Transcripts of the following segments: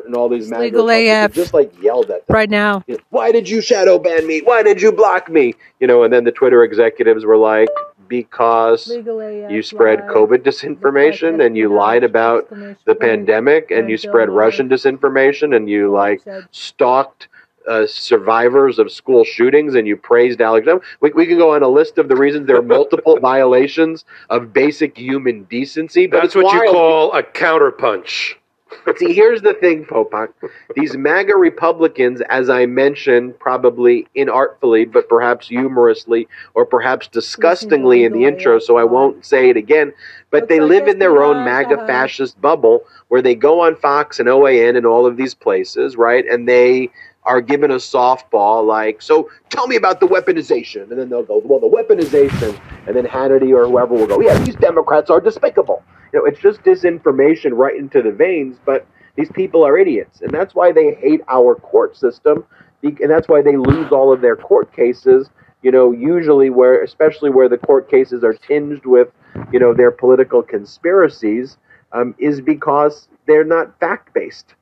Boebert and all these It's legal Republicans AF. just like yelled at them. Right now. You know, Why did you shadow ban me? Why did you block me? You know, and then the Twitter executives were like, because Legal AF. you spread live. COVID disinformation and you lied about the pandemic and you spread Russian disinformation and you like stalked uh, survivors of school shootings and you praised Alexander. We, we can go on a list of the reasons there are multiple violations of basic human decency. But That's it's what you call a counterpunch. See, here's the thing, Popok. These MAGA Republicans, as I mentioned, probably inartfully, but perhaps humorously, or perhaps disgustingly in the intro, so I won't say it again, but they live in their own MAGA fascist bubble where they go on Fox and OAN and all of these places, right? And they are given a softball like, so tell me about the weaponization. And then they'll go, well, the weaponization. And then Hannity or whoever will go, yeah, these Democrats are despicable. You know, it's just disinformation right into the veins, but these people are idiots. And that's why they hate our court system. And that's why they lose all of their court cases, you know, usually where, especially where the court cases are tinged with, you know, their political conspiracies, um, is because they're not fact based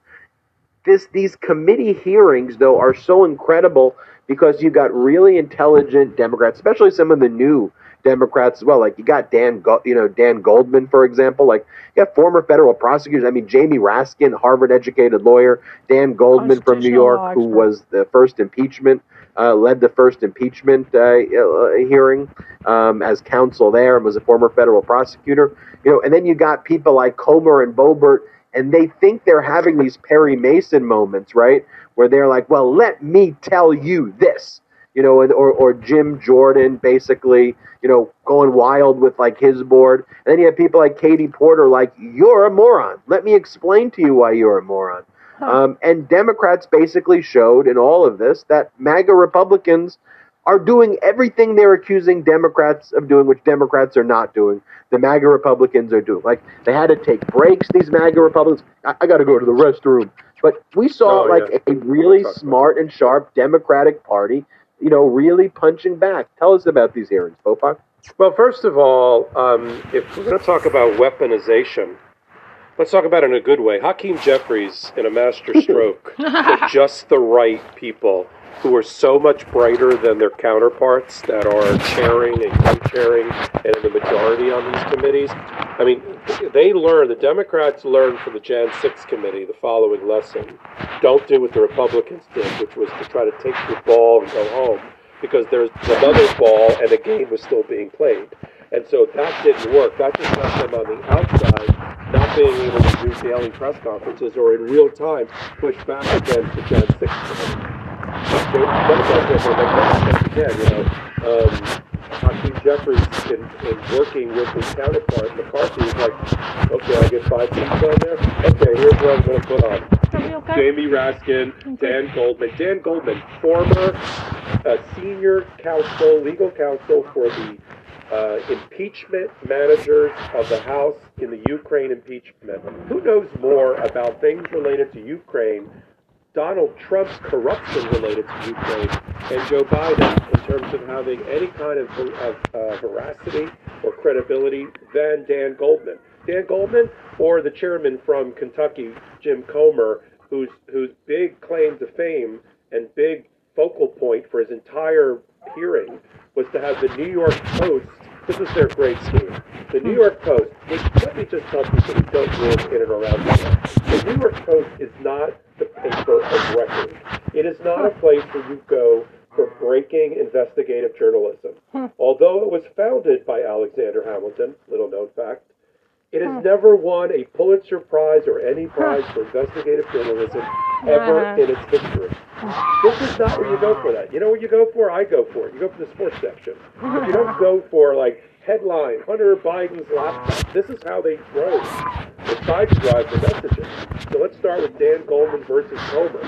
this these committee hearings though are so incredible because you've got really intelligent Democrats, especially some of the new Democrats as well. Like you got Dan, you know Dan Goldman, for example. Like you got former federal prosecutors. I mean Jamie Raskin, Harvard-educated lawyer. Dan Goldman from New York, who was the first impeachment. Uh, led the first impeachment uh, uh, hearing um, as counsel there and was a former federal prosecutor. You know, and then you got people like Comer and Boebert and they think they're having these Perry Mason moments, right? Where they're like, well, let me tell you this, you know, and, or, or Jim Jordan basically, you know, going wild with like his board. And then you have people like Katie Porter, like, you're a moron. Let me explain to you why you're a moron. Um, and Democrats basically showed in all of this that MAGA Republicans are doing everything they're accusing Democrats of doing, which Democrats are not doing. The MAGA Republicans are doing. Like they had to take breaks. These MAGA Republicans. I, I got to go to the restroom. But we saw Oh, like yeah. a really smart and sharp Democratic Party, you know, really punching back. Tell us about these hearings, Popok. Well, first of all, um, if we're going to talk about weaponization, let's talk about it in a good way. Hakeem Jeffries, in a master stroke, put just the right people who are so much brighter than their counterparts that are chairing and co-chairing and in the majority on these committees. I mean, they learn, the Democrats learned from the Jan 6 committee the following lesson. Don't do what the Republicans did, which was to try to take your ball and go home because there's another ball and the game was still being played. And so that didn't work. That just left them on the outside, not being able to do daily press conferences or in real time push back against the Jan 6 committee. Will make that mistake again, you know. Um, Hakeem Jeffries, in, in working with his counterpart, McCarthy, was like, okay, I get five seats on there. Okay, here's what I'm going to put on. Okay? Jamie Raskin, Dan Goldman. Dan Goldman, former uh, senior counsel, legal counsel for the uh, impeachment managers of the House in the Ukraine impeachment. Who knows more about things related to Ukraine, Donald Trump's corruption related to Ukraine, and Joe Biden in terms of having any kind of, of uh, veracity or credibility than Dan Goldman? Dan Goldman or the chairman from Kentucky, Jim Comer, whose whose big claim to fame and big focal point for his entire hearing was to have the New York Post. This was their great scheme. The New York Post. Which, let me just tell people who don't live in and around New York. The New York Post is not the paper of record. It is not a place where you go for breaking investigative journalism. Hmm. Although it was founded by Alexander Hamilton, little known fact, it has hmm. never won a Pulitzer Prize or any hmm. prize for investigative journalism uh-huh. ever Uh-huh. in its history. This is not where you go for that. You know where you go for? I go for it. You go for the sports section. But you don't go for like headline Hunter Biden's laptop. This is how they drove. The side drive the messages. So let's start with Dan Goldman versus Comer,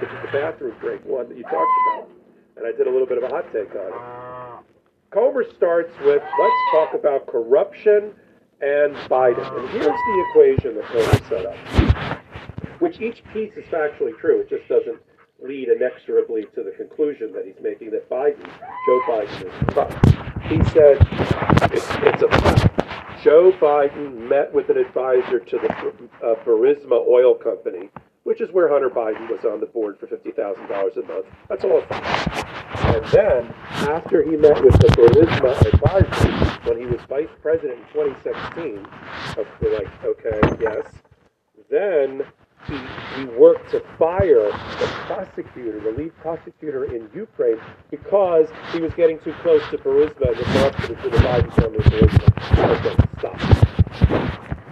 which is the bathroom break one that you talked about. And I did a little bit of a hot take on it. Comer starts with let's talk about corruption and Biden. And here's the equation that Comer set up, which each piece is factually true. It just doesn't lead inexorably to the conclusion that he's making that Biden, Joe Biden, is. He said it's, it's a fact. Joe Biden met with an advisor to the uh, Burisma Oil Company, which is where Hunter Biden was on the board for fifty thousand dollars a month. That's all fine. And then, after he met with the Burisma advisors, when he was vice president in 2016, we're like, okay, yes. Then he, he worked to fire the prosecutor, the lead prosecutor in Ukraine, because he was getting too close to Burisma and the corruption between the Biden family Burisma. Okay, stop.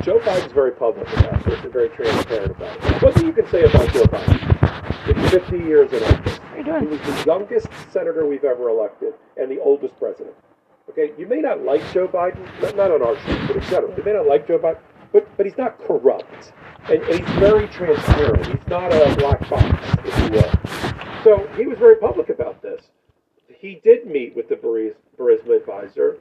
Joe Biden's very public about this and very transparent about it. What do you can say about Joe Biden? In 50 years in office, he was the youngest senator we've ever elected and the oldest president. Okay, you may not like Joe Biden, not, not on our show, but in general. You may not like Joe Biden, but, but he's not corrupt. And, and he's very transparent. He's not a black box, if you will. So he was very public about this. He did meet with the Buris- Burisma advisor.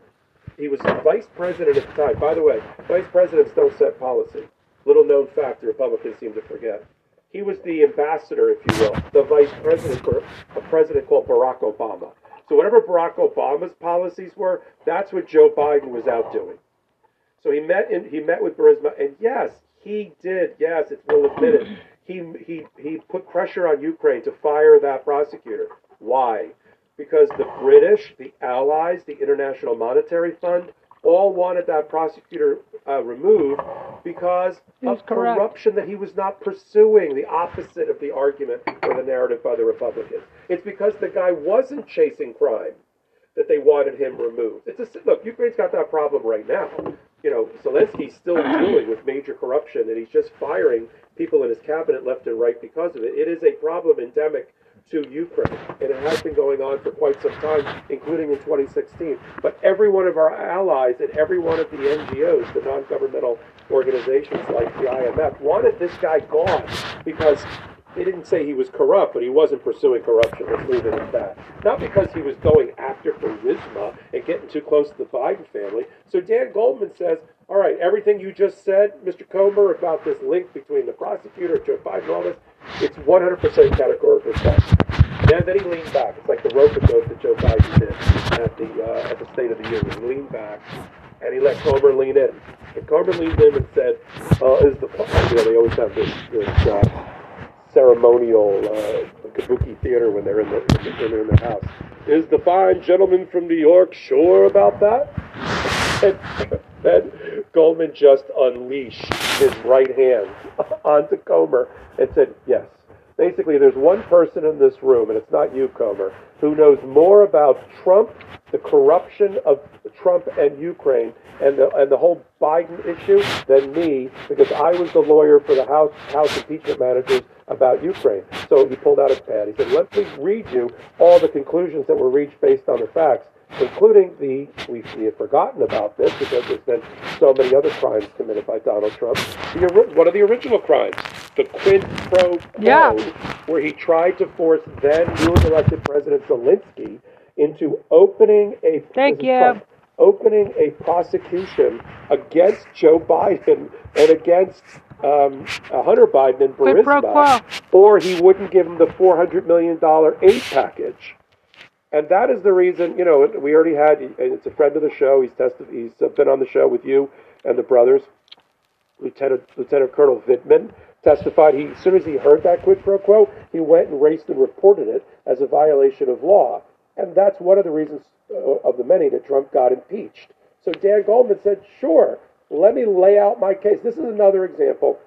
He was vice president at the time. By the way, vice presidents don't set policy. Little known fact the Republicans seem to forget. He was the ambassador, if you will, the vice president for a president called Barack Obama. So whatever Barack Obama's policies were, that's what Joe Biden was out doing. So he met in, he met with Burisma, and yes, he did. Yes, it's well admitted. He he he put pressure on Ukraine to fire that prosecutor. Why? Because the British, the Allies, the International Monetary Fund, all wanted that prosecutor uh, removed because of corrupt. corruption that he was not pursuing. The opposite of the argument or the narrative by the Republicans. It's because the guy wasn't chasing crime that they wanted him removed. It's a, look, Ukraine's got that problem right now. You know, Zelensky's still dealing with major corruption, and he's just firing people in his cabinet left and right because of it. It is a problem endemic to Ukraine, and it has been going on for quite some time, including in 2016. But every one of our allies and every one of the NGOs, the non-governmental organizations like the IMF, wanted this guy gone because they didn't say he was corrupt, but he wasn't pursuing corruption. Let's leave it at that. Not because he was going after Burisma and getting too close to the Biden family. So Dan Goldman says, all right, everything you just said, Mr. Comer, about this link between the prosecutor, Joe Biden, all this, it's 100% categorical fact. And then he leaned back. It's like the rope dope that Joe Biden did at the uh, at the State of the Union. He leaned back, and he let Comer lean in. And Comer leaned in and said, uh, "Is the you know they always have this this uh, ceremonial uh, kabuki theater when they're in the when they're in their house. Is the fine gentleman from New York sure about that?" And then Goldman just unleashed his right hand onto Comer and said, Yes. Basically, there's one person in this room, and it's not you, Comer, who knows more about Trump, the corruption of Trump and Ukraine, and the, and the whole Biden issue than me, because I was the lawyer for the House, House impeachment managers about Ukraine. So he pulled out his pad. He said, Let me read you all the conclusions that were reached based on the facts including the we, we had forgotten about this because there's been so many other crimes committed by Donald Trump. The, one of the original crimes, the quid pro quo, Yeah. where he tried to force then newly elected President Zelensky into opening a Thank you. Trump, opening a prosecution against Joe Biden and against um, Hunter Biden and Burisma, or he wouldn't give him the four hundred million dollar aid package. And that is the reason, you know, we already had, and it's a friend of the show. He's tested, he's uh, been on the show with you and the brothers. Lieutenant, Lieutenant Colonel Vindman testified. He, as soon as he heard that quid pro quo, he went and raced and reported it as a violation of law. And that's one of the reasons uh, of the many that Trump got impeached. So Dan Goldman said, sure, let me lay out my case. This is another example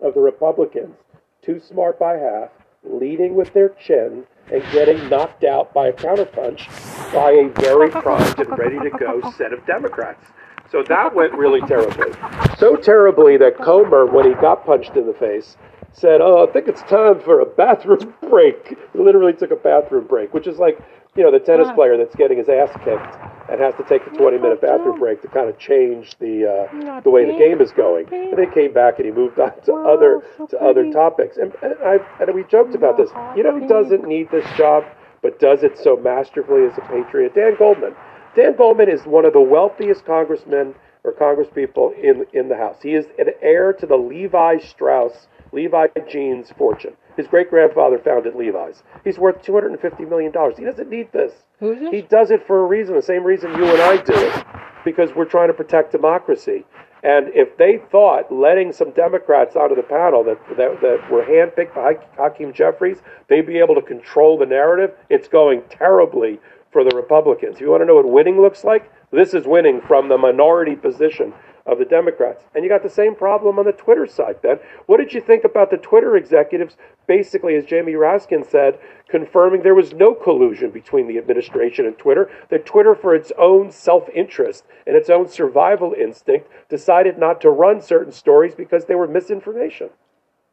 of the Republicans, too smart by half, leading with their chin and getting knocked out by a counterpunch by a very primed and ready to go set of Democrats. So that went really terribly. So terribly that Comer, when he got punched in the face, said, Oh, I think it's time for a bathroom break. He literally took a bathroom break, which is like, you know, the tennis player that's getting his ass kicked and has to take a 20 minute bathroom break to kind of change the, uh, the way the game is going. And they came back and he moved on to other, to other topics. And, and, I, and we joked about this. You know who doesn't need this job, but does it so masterfully as a patriot? Dan Goldman. Dan Goldman is one of the wealthiest congressmen or congresspeople in in the House. He is an heir to the Levi Strauss, Levi Jeans fortune. His great grandfather founded Levi's. He's worth two hundred and fifty million dollars. He doesn't need this. Who's this? He does it for a reason, the same reason you and I do it, because we're trying to protect democracy. And if they thought letting some Democrats onto the panel that, that, that were handpicked by Hakeem Jeffries, they'd be able to control the narrative, it's going terribly for the Republicans. If you want to know what winning looks like, this is winning from the minority position of the Democrats. And you got the same problem on the Twitter side, Ben. What did you think about the Twitter executives, basically, as Jamie Raskin said, confirming there was no collusion between the administration and Twitter, that Twitter, for its own self interest and its own survival instinct, decided not to run certain stories because they were misinformation?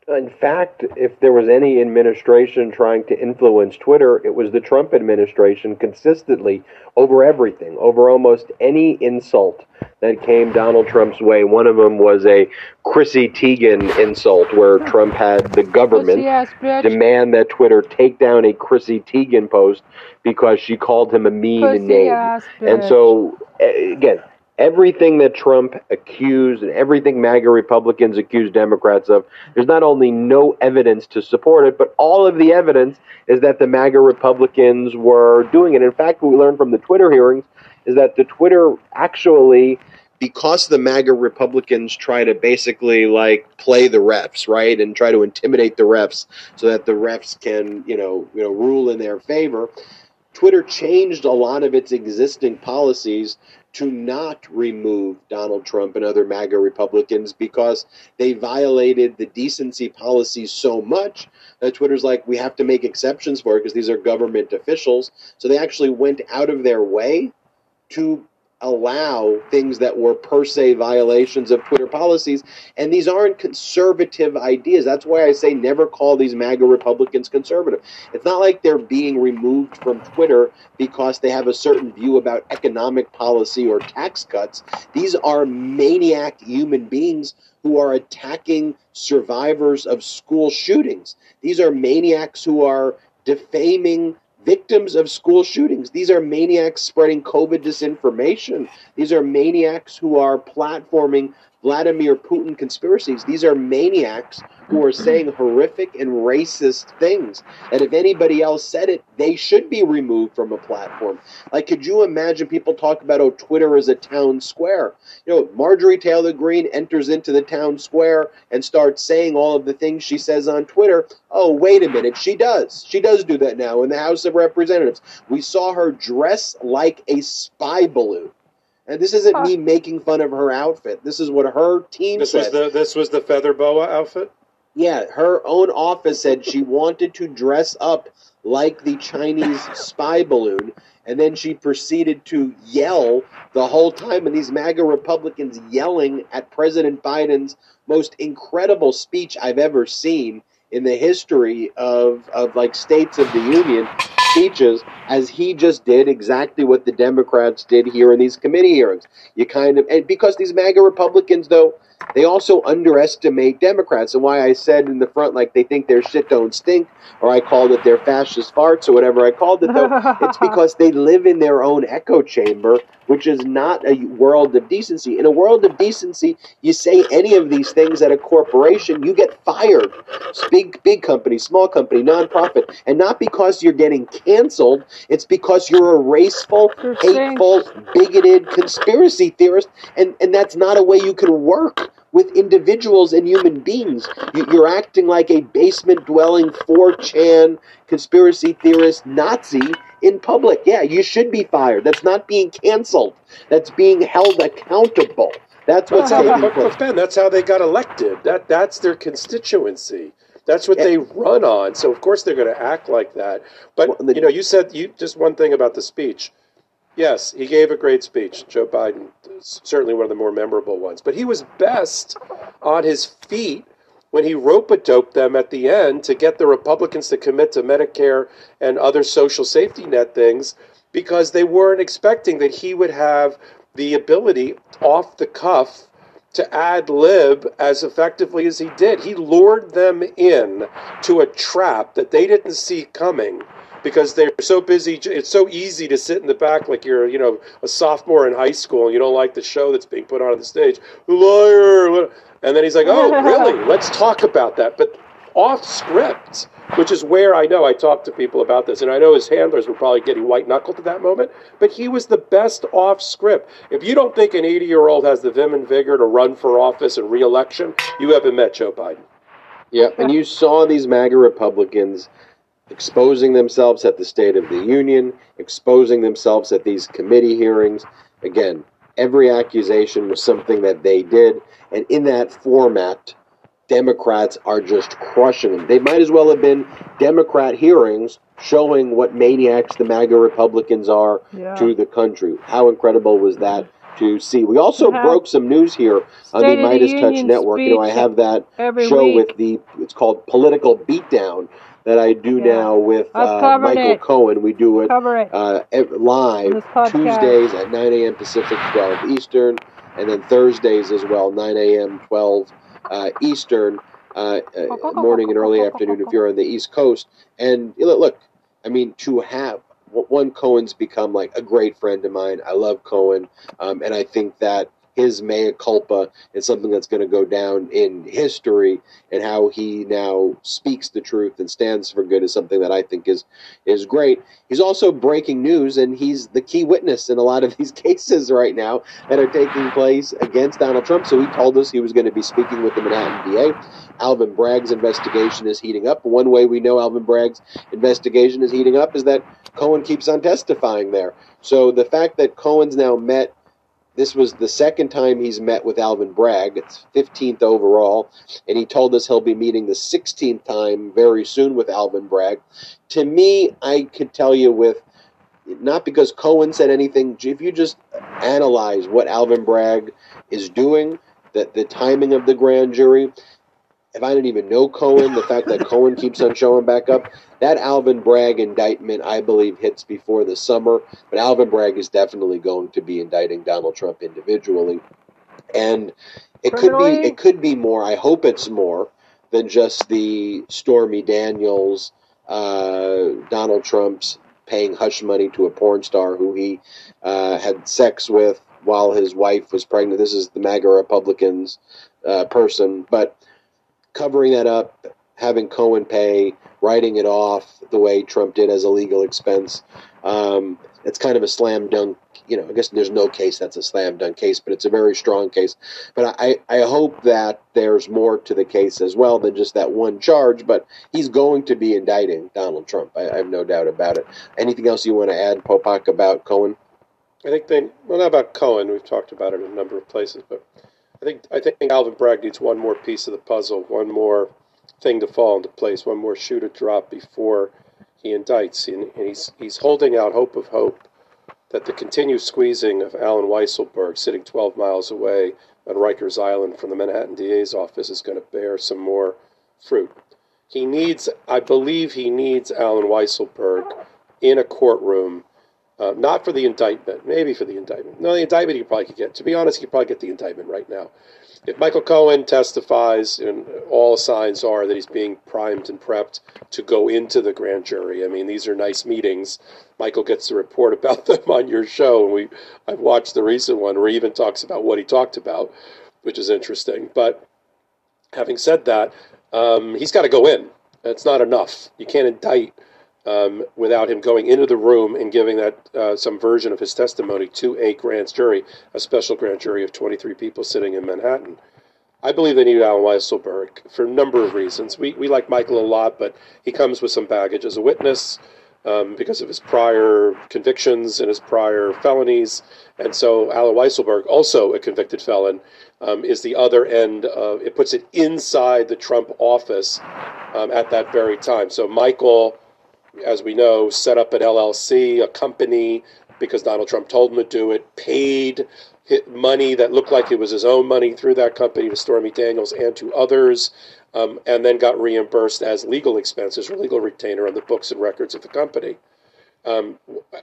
In fact, if there was any administration trying to influence Twitter, it was the Trump administration consistently over everything, over almost any insult that came Donald Trump's way. One of them was a Chrissy Teigen insult where Trump had the government demand that Twitter take down a Chrissy Teigen post because she called him a mean Pussy name. And so, again, everything that Trump accused and everything MAGA Republicans accused Democrats of, there's not only no evidence to support it, but all of the evidence is that the MAGA Republicans were doing it. In fact, what we learned from the Twitter hearings is that the Twitter actually because the MAGA Republicans try to basically like play the refs, right, and try to intimidate the refs so that the refs can, you know, you know, rule in their favor. Twitter changed a lot of its existing policies to not remove Donald Trump and other MAGA Republicans because they violated the decency policies so much that Twitter's like, we have to make exceptions for it because these are government officials. So they actually went out of their way to allow things that were per se violations of Twitter policies. And these aren't conservative ideas. That's why I say never call these MAGA Republicans conservative. It's not like they're being removed from Twitter because they have a certain view about economic policy or tax cuts. These are maniac human beings who are attacking survivors of school shootings. These are maniacs who are defaming victims of school shootings. These are maniacs spreading COVID disinformation. These are maniacs who are platforming Vladimir Putin conspiracies. These are maniacs who are mm-hmm. saying horrific and racist things. And if anybody else said it, they should be removed from a platform. Like, could you imagine people talk about, oh, Twitter is a town square? You know, Marjorie Taylor Greene enters into the town square and starts saying all of the things she says on Twitter. Oh, wait a minute, she does. She does do that now in the House of Representatives. We saw her dress like a spy balloon. And this isn't me making fun of her outfit. This is what her team This said. was the this was the feather boa outfit. Yeah, her own office said she wanted to dress up like the Chinese spy balloon, and then she proceeded to yell the whole time, and these MAGA Republicans yelling at President Biden's most incredible speech I've ever seen in the history of, of like states of the union speeches as he just did exactly what the Democrats did here in these committee hearings. You kind of and because these MAGA Republicans though they also underestimate Democrats, and why I said in the front, like they think their shit don't stink, or I called it their fascist farts, or whatever I called it. Though it's because they live in their own echo chamber, which is not a world of decency. In a world of decency, you say any of these things at a corporation, you get fired. Big, big company, small company, nonprofit, and not because you're getting canceled. It's because you're a raceful, hateful, bigoted conspiracy theorist, and and that's not a way you can work with individuals and human beings. You- You're acting like a basement dwelling 4chan conspiracy theorist Nazi in public. Yeah, you should be fired. That's not being canceled. That's being held accountable. That's what's That's how, but, but Ben, that's how they got elected. That that's their constituency. That's what eh. they run on. So of course they're going to act like that. But Well, you know, you said you just one thing about the speech. Yes, he gave a great speech. Joe Biden, certainly one of the more memorable ones. But he was best on his feet when he rope a doped them at the end to get the Republicans to commit to Medicare and other social safety net things because they weren't expecting that he would have the ability off the cuff to ad lib as effectively as he did. He lured them in to a trap that they didn't see coming because they're so busy. It's so easy to sit in the back like you're, you know, a sophomore in high school and you don't like the show that's being put on on the stage. Liar! And then he's like, "Oh, really? Let's talk about that." But off script, which is where I know I talked to people about this, and I know his handlers were probably getting white knuckled at that moment, but he was the best off script. If you don't think an 80 year old has the vim and vigor to run for office and re election, you haven't met Joe Biden. Yeah, and you saw these MAGA Republicans exposing themselves at the State of the Union, exposing themselves at these committee hearings. Again, every accusation was something that they did, and in that format, Democrats are just crushing them. They might as well have been Democrat hearings showing what maniacs the MAGA Republicans are Yeah. to the country. How incredible was that to see? We also have broke some news here on the State of the Midas Touch Union Network. You know, I have that show week. with the it's called Political Beatdown that I do Yeah. now with uh, Michael it. Cohen. We do it it. uh, live Tuesdays at 9 a.m. Pacific, 12 Eastern, and then Thursdays as well, 9 a.m., 12 uh, Eastern, uh, uh, morning and early afternoon if you're on the East Coast. And look, I mean, to have one Cohen's become like a great friend of mine. I love Cohen, um, and I think that his mea culpa is something that's going to go down in history, and how he now speaks the truth and stands for good is something that I think is is great. He's also breaking news, and he's the key witness in a lot of these cases right now that are taking place against Donald Trump. So he told us he was going to be speaking with the Manhattan DA. Alvin Bragg's investigation is heating up. One way we know Alvin Bragg's investigation is heating up is that Cohen keeps on testifying there. So the fact that Cohen's now met, this was the second time he's met with Alvin Bragg. It's 15th overall, and he told us he'll be meeting the 16th time very soon with Alvin Bragg. To me, I could tell you with not because Cohen said anything. If you just analyze what Alvin Bragg is doing, that the timing of the grand jury, if I didn't even know Cohen, the fact that Cohen keeps on showing back up, that Alvin Bragg indictment, I believe, hits before the summer. But Alvin Bragg is definitely going to be indicting Donald Trump individually, and it could be it could be more. I hope it's more than just the Stormy Daniels, uh, Donald Trump's paying hush money to a porn star who he uh, had sex with while his wife was pregnant. This is the MAGA Republicans uh, person, but covering that up, having Cohen pay, writing it off the way Trump did as a legal expense. Um, it's kind of a slam dunk. You know, I guess there's no case that's a slam dunk case, but it's a very strong case. But I, I hope that there's more to the case as well than just that one charge. But he's going to be indicting Donald Trump. I, I have no doubt about it. Anything else you want to add, Popok, about Cohen? I think they well not about Cohen. We've talked about it in a number of places, but I think I think Alvin Bragg needs one more piece of the puzzle, one more thing to fall into place, one more shoe to drop before he indicts. And, and he's he's holding out hope of hope that the continued squeezing of Allen Weisselberg, sitting 12 miles away on Rikers Island from the Manhattan DA's office, is going to bear some more fruit. He needs, I believe, he needs Allen Weisselberg in a courtroom. Uh, not for the indictment, maybe for the indictment. No, the indictment he probably could get. To be honest, he could probably get the indictment right now. If Michael Cohen testifies, and all signs are that he's being primed and prepped to go into the grand jury. I mean, these are nice meetings. Michael gets to report about them on your show, and we I've watched the recent one where he even talks about what he talked about, which is interesting. But having said that, um, he's got to go in. It's not enough. You can't indict um, without him going into the room and giving that uh, some version of his testimony to a grand jury, a special grand jury of 23 people sitting in Manhattan. I believe they need Allen Weisselberg for a number of reasons. We, we like Michael a lot, but he comes with some baggage as a witness um, because of his prior convictions and his prior felonies. And so Allen Weisselberg, also a convicted felon, um, is the other end of it, puts it inside the Trump office um, at that very time. So Michael as we know, set up an LLC, a company, because Donald Trump told him to do it, paid money that looked like it was his own money through that company to Stormy Daniels and to others, um, and then got reimbursed as legal expenses or legal retainer on the books and records of the company. Um,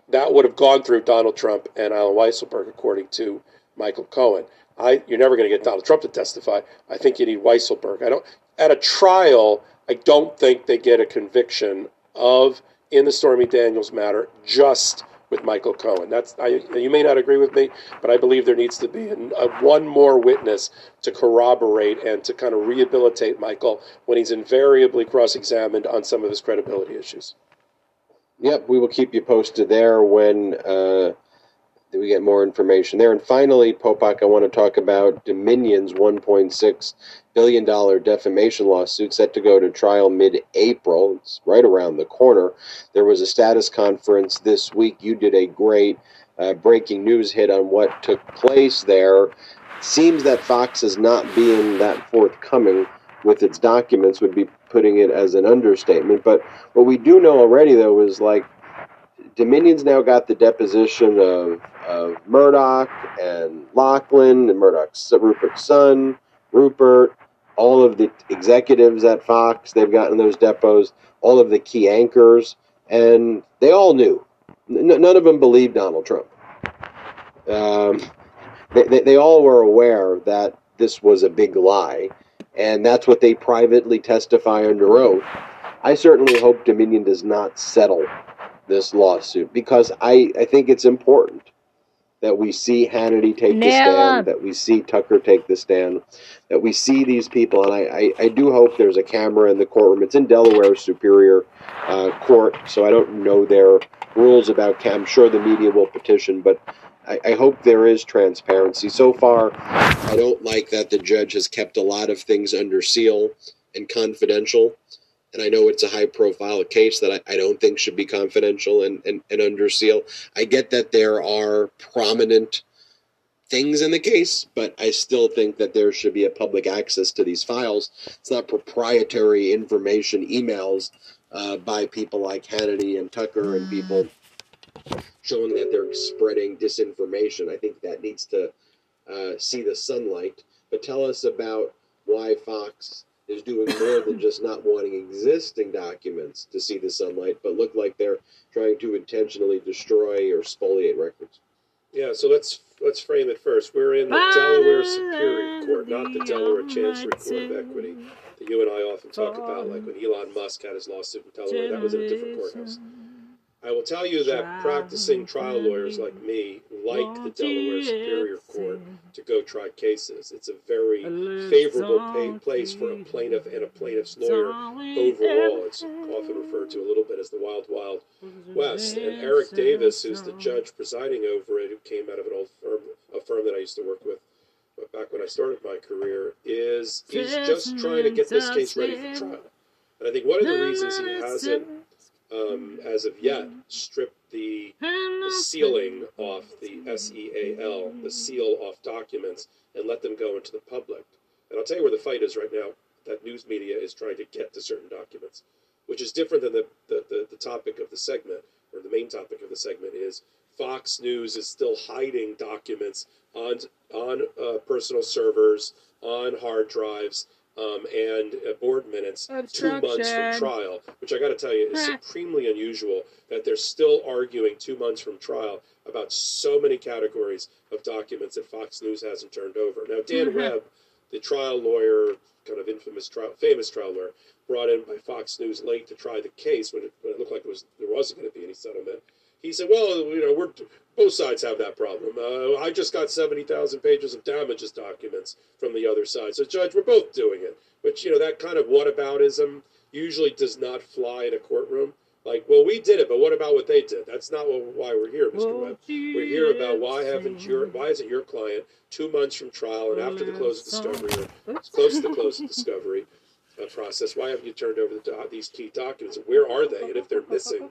that would have gone through Donald Trump and Allen Weisselberg, according to Michael Cohen. I, you're never going to get Donald Trump to testify. I think you need Weisselberg. I don't. At a trial, I don't think they get a conviction of in the Stormy Daniels matter just with Michael Cohen. That's I, you may not agree with me, but I believe there needs to be a, one more witness to corroborate and to kind of rehabilitate Michael when he's invariably cross-examined on some of his credibility issues. Yep, we will keep you posted there when uh, we get more information there. And finally, Popok, I want to talk about Dominion's 1.6 billion dollar defamation lawsuit set to go to trial mid-April. It's right around the corner. There was a status conference this week. You did a great uh, breaking news hit on what took place there. Seems that Fox is not being that forthcoming with its documents would be putting it as an understatement. But what we do know already, though, is like Dominion's now got the deposition of, of Murdoch and Lachlan and Murdoch's Rupert's son, Rupert, all of the executives at Fox, they've gotten those depots, all of the key anchors, and they all knew. N- none of them believed Donald Trump. Um, they, they, they all were aware that this was a big lie, and that's what they privately testify under oath. I certainly hope Dominion does not settle this lawsuit because I, I think it's important that we see Hannity take the stand, that we see Tucker take the stand, that we see these people. And I, I, I do hope there's a camera in the courtroom. It's in Delaware Superior uh, Court, so I don't know their rules about cam. I'm sure the media will petition, but I, I hope there is transparency. So far, I don't like that the judge has kept a lot of things under seal and confidential and I know it's a high profile case that I, I don't think should be confidential and, and, and under seal. I get that there are prominent things in the case, but I still think that there should be a public access to these files. It's not proprietary information, emails uh, by people like Hannity and Tucker and people showing that they're spreading disinformation. I think that needs to uh, see the sunlight. But tell us about why Fox is doing more than just not wanting existing documents to see the sunlight, but look like they're trying to intentionally destroy or spoliate records. Yeah, so let's let's frame it first. We're in the Delaware Superior Court, not the Delaware Chancery Court of Equity that you and I often talk about, like when Elon Musk had his lawsuit in Delaware. That was in a different courthouse. I will tell you that practicing trial lawyers like me like the Delaware Superior Court to go try cases. It's a very favorable pay place for a plaintiff and a plaintiff's lawyer overall. It's often referred to a little bit as the Wild Wild West. And Eric Davis, who's the judge presiding over it, who came out of an old firm, a firm that I used to work with back when I started my career, is he's just trying to get this case ready for trial. And I think one of the reasons he hasn't um, as of yet, stripped the, the sealing off the SEAL, the seal off documents, and let them go into the public. And I'll tell you where the fight is right now. That news media is trying to get to certain documents, which is different than the, the, the, the topic of the segment, or the main topic of the segment is Fox News is still hiding documents on on uh, personal servers, on hard drives, um, and uh, board minutes two months from trial, which I got to tell you is supremely unusual that they're still arguing two months from trial about so many categories of documents that Fox News hasn't turned over. Now, Dan mm-hmm. Webb, the trial lawyer, kind of infamous trial, famous trial lawyer, brought in by Fox News late to try the case when it, when it looked like it was there wasn't going to be any settlement. He said, "Well, you know, we're both sides have that problem. Uh, I just got 70,000 pages of damages documents from the other side. So, Judge, we're both doing it. But, you know, that kind of whataboutism usually does not fly in a courtroom. Like, well, we did it, but what about what they did? That's not what, why we're here, Mr. Webb. We're here about why haven't your why isn't your client two months from trial and after the close of discovery or close to the close of discovery process. Why haven't you turned over the, these key documents? Where are they? And if they're missing,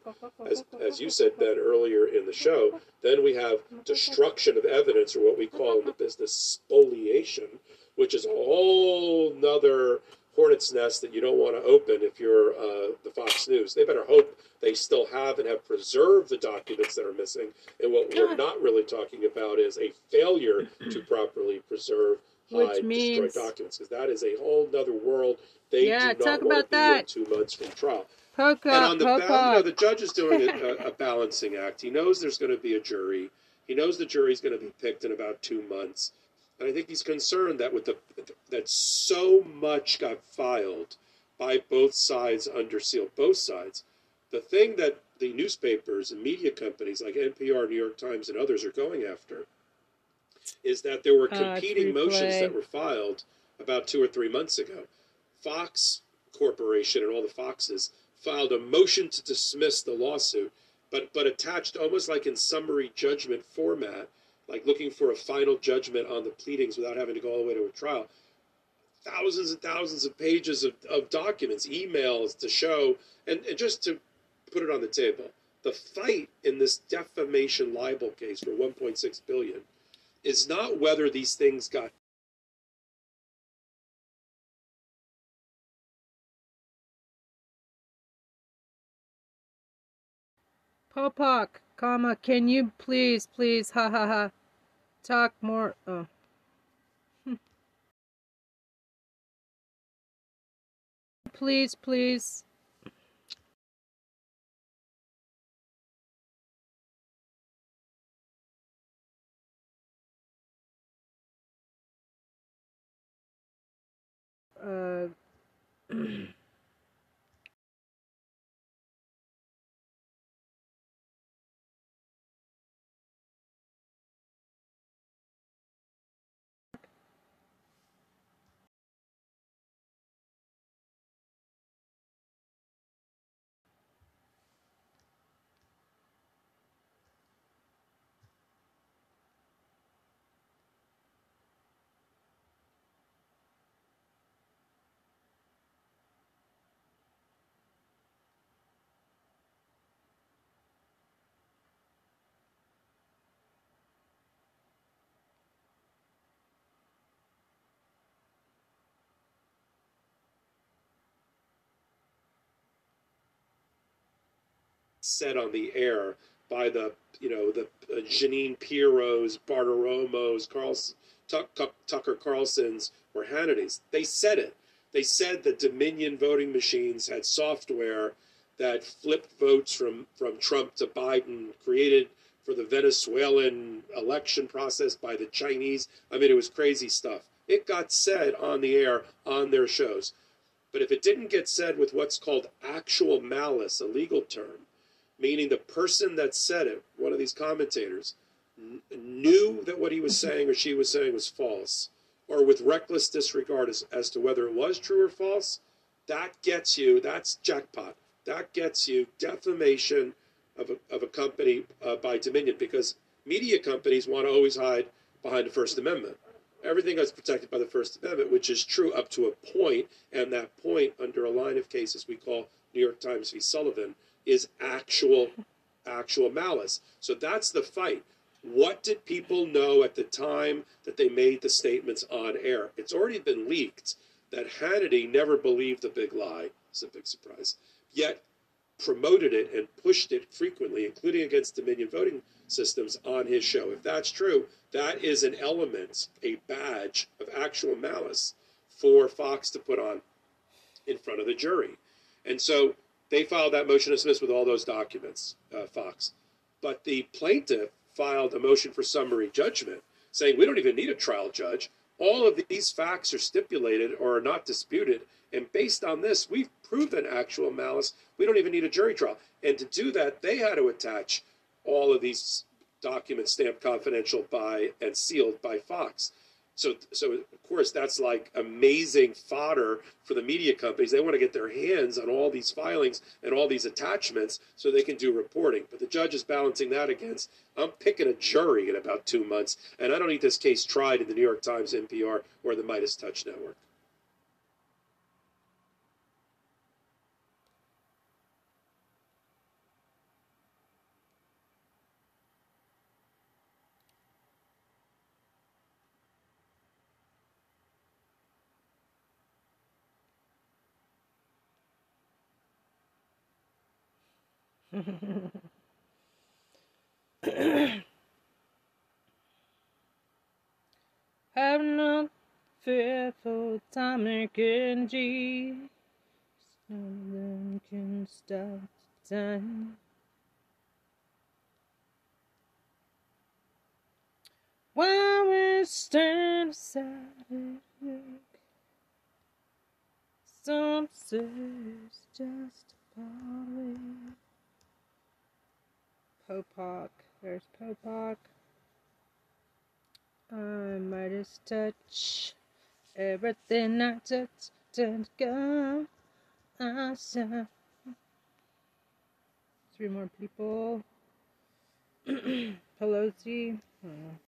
as, as you said, Ben, earlier in the show, then we have destruction of evidence, or what we call in the business spoliation, which is a whole nother hornet's nest that you don't want to open if you're uh, the Fox News. They better hope they still have and have preserved the documents that are missing. And what we're not really talking about is a failure to properly preserve, hide, means... destroy documents, because that is a whole other world they yeah, do not want to be in two months from trial. Poke and on the poke ba- you know, the judge is doing a, a, balancing act. He knows there's going to be a jury. He knows the jury's going to be picked in about two months. And I think he's concerned that with the that so much got filed by both sides under seal, both sides. The thing that the newspapers and media companies like NPR, New York Times, and others are going after is that there were Uh, competing motions that were filed about two or three months ago. Fox Corporation and all the Foxes filed a motion to dismiss the lawsuit, but but attached almost like in summary judgment format, like looking for a final judgment on the pleadings without having to go all the way to a trial. Thousands and thousands of pages of, of documents, emails to show, and, and just to put it on the table. The fight in this defamation libel case for 1.6 billion is not whether these things got Popok, comma, can you please, please, ha ha ha, talk more, oh. please, please. Uh, said on the air by the you know the uh, Jeanine Pirros, Bartiromos, Tuck, Tuck, Tucker Carlsons, or Hannity's. They said it. They said that Dominion voting machines had software that flipped votes from from Trump to Biden, created for the Venezuelan election process by the Chinese. I mean, it was crazy stuff. It got said on the air on their shows. But if it didn't get said with what's called actual malice, a legal term, meaning the person that said it, one of these commentators, kn- knew that what he was saying or she was saying was false, or with reckless disregard as, as to whether it was true or false, that gets you, that's jackpot. That gets you defamation of a, of a company uh, by Dominion because media companies want to always hide behind the First Amendment. Everything is protected by the First Amendment, which is true up to a point, and that point, under a line of cases we call New York Times v. Sullivan, is actual actual malice. So that's the fight. What did people know at the time that they made the statements on air? It's already been leaked that Hannity never believed the big lie. It's a big surprise. Yet promoted it and pushed it frequently, including against Dominion voting systems on his show. If that's true, that is an element, a badge of actual malice for Fox to put on in front of the jury. And so they filed that motion to dismiss with all those documents, uh, Fox. But the plaintiff filed a motion for summary judgment saying we don't even need a trial judge. All of these facts are stipulated or are not disputed. And based on this, we've proven actual malice. We don't even need a jury trial. And to do that, they had to attach all of these documents stamped confidential by and sealed by Fox. So, so of course, that's like amazing fodder for the media companies. They want to get their hands on all these filings and all these attachments so they can do reporting. But the judge is balancing that against I'm picking a jury in about two months, and I don't need this case tried in the New York Times, NPR, or the Midas Touch Network. Have no fear for Tommy Kenji. None of them can stop time. While we stand aside and look, some say just a part. Popok. There's Popok. I Midas touch. Everything I touch gold. I saw. Three more people. Pelosi. Hmm.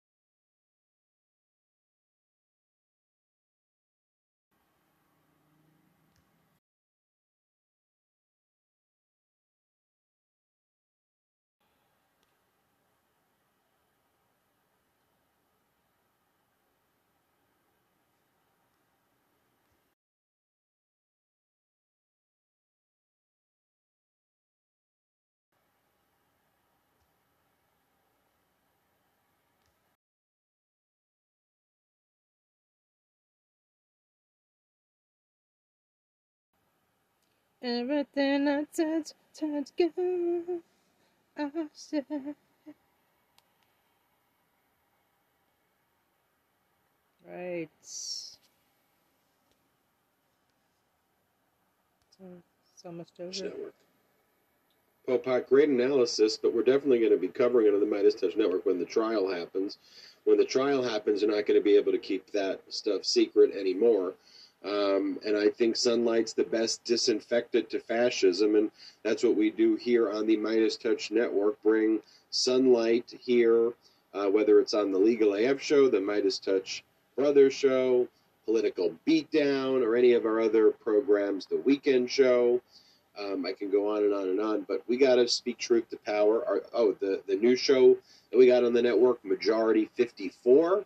Everything I touch turns gold. I said. Right. So it's almost over. Network. Popok, great analysis, but we're definitely going to be covering it on the Midas Touch Network when the trial happens. When the trial happens, you're not going to be able to keep that stuff secret anymore. Um, and I think sunlight's the best disinfectant to fascism, and that's what we do here on the Midas Touch Network. Bring sunlight here, uh, whether it's on the Legal AF show, the Midas Touch Brothers show, Political Beatdown, or any of our other programs, the Weekend Show. Um, I can go on and on and on, but we got to speak truth to power. Our, oh, the the new show that we got on the network, Majority 54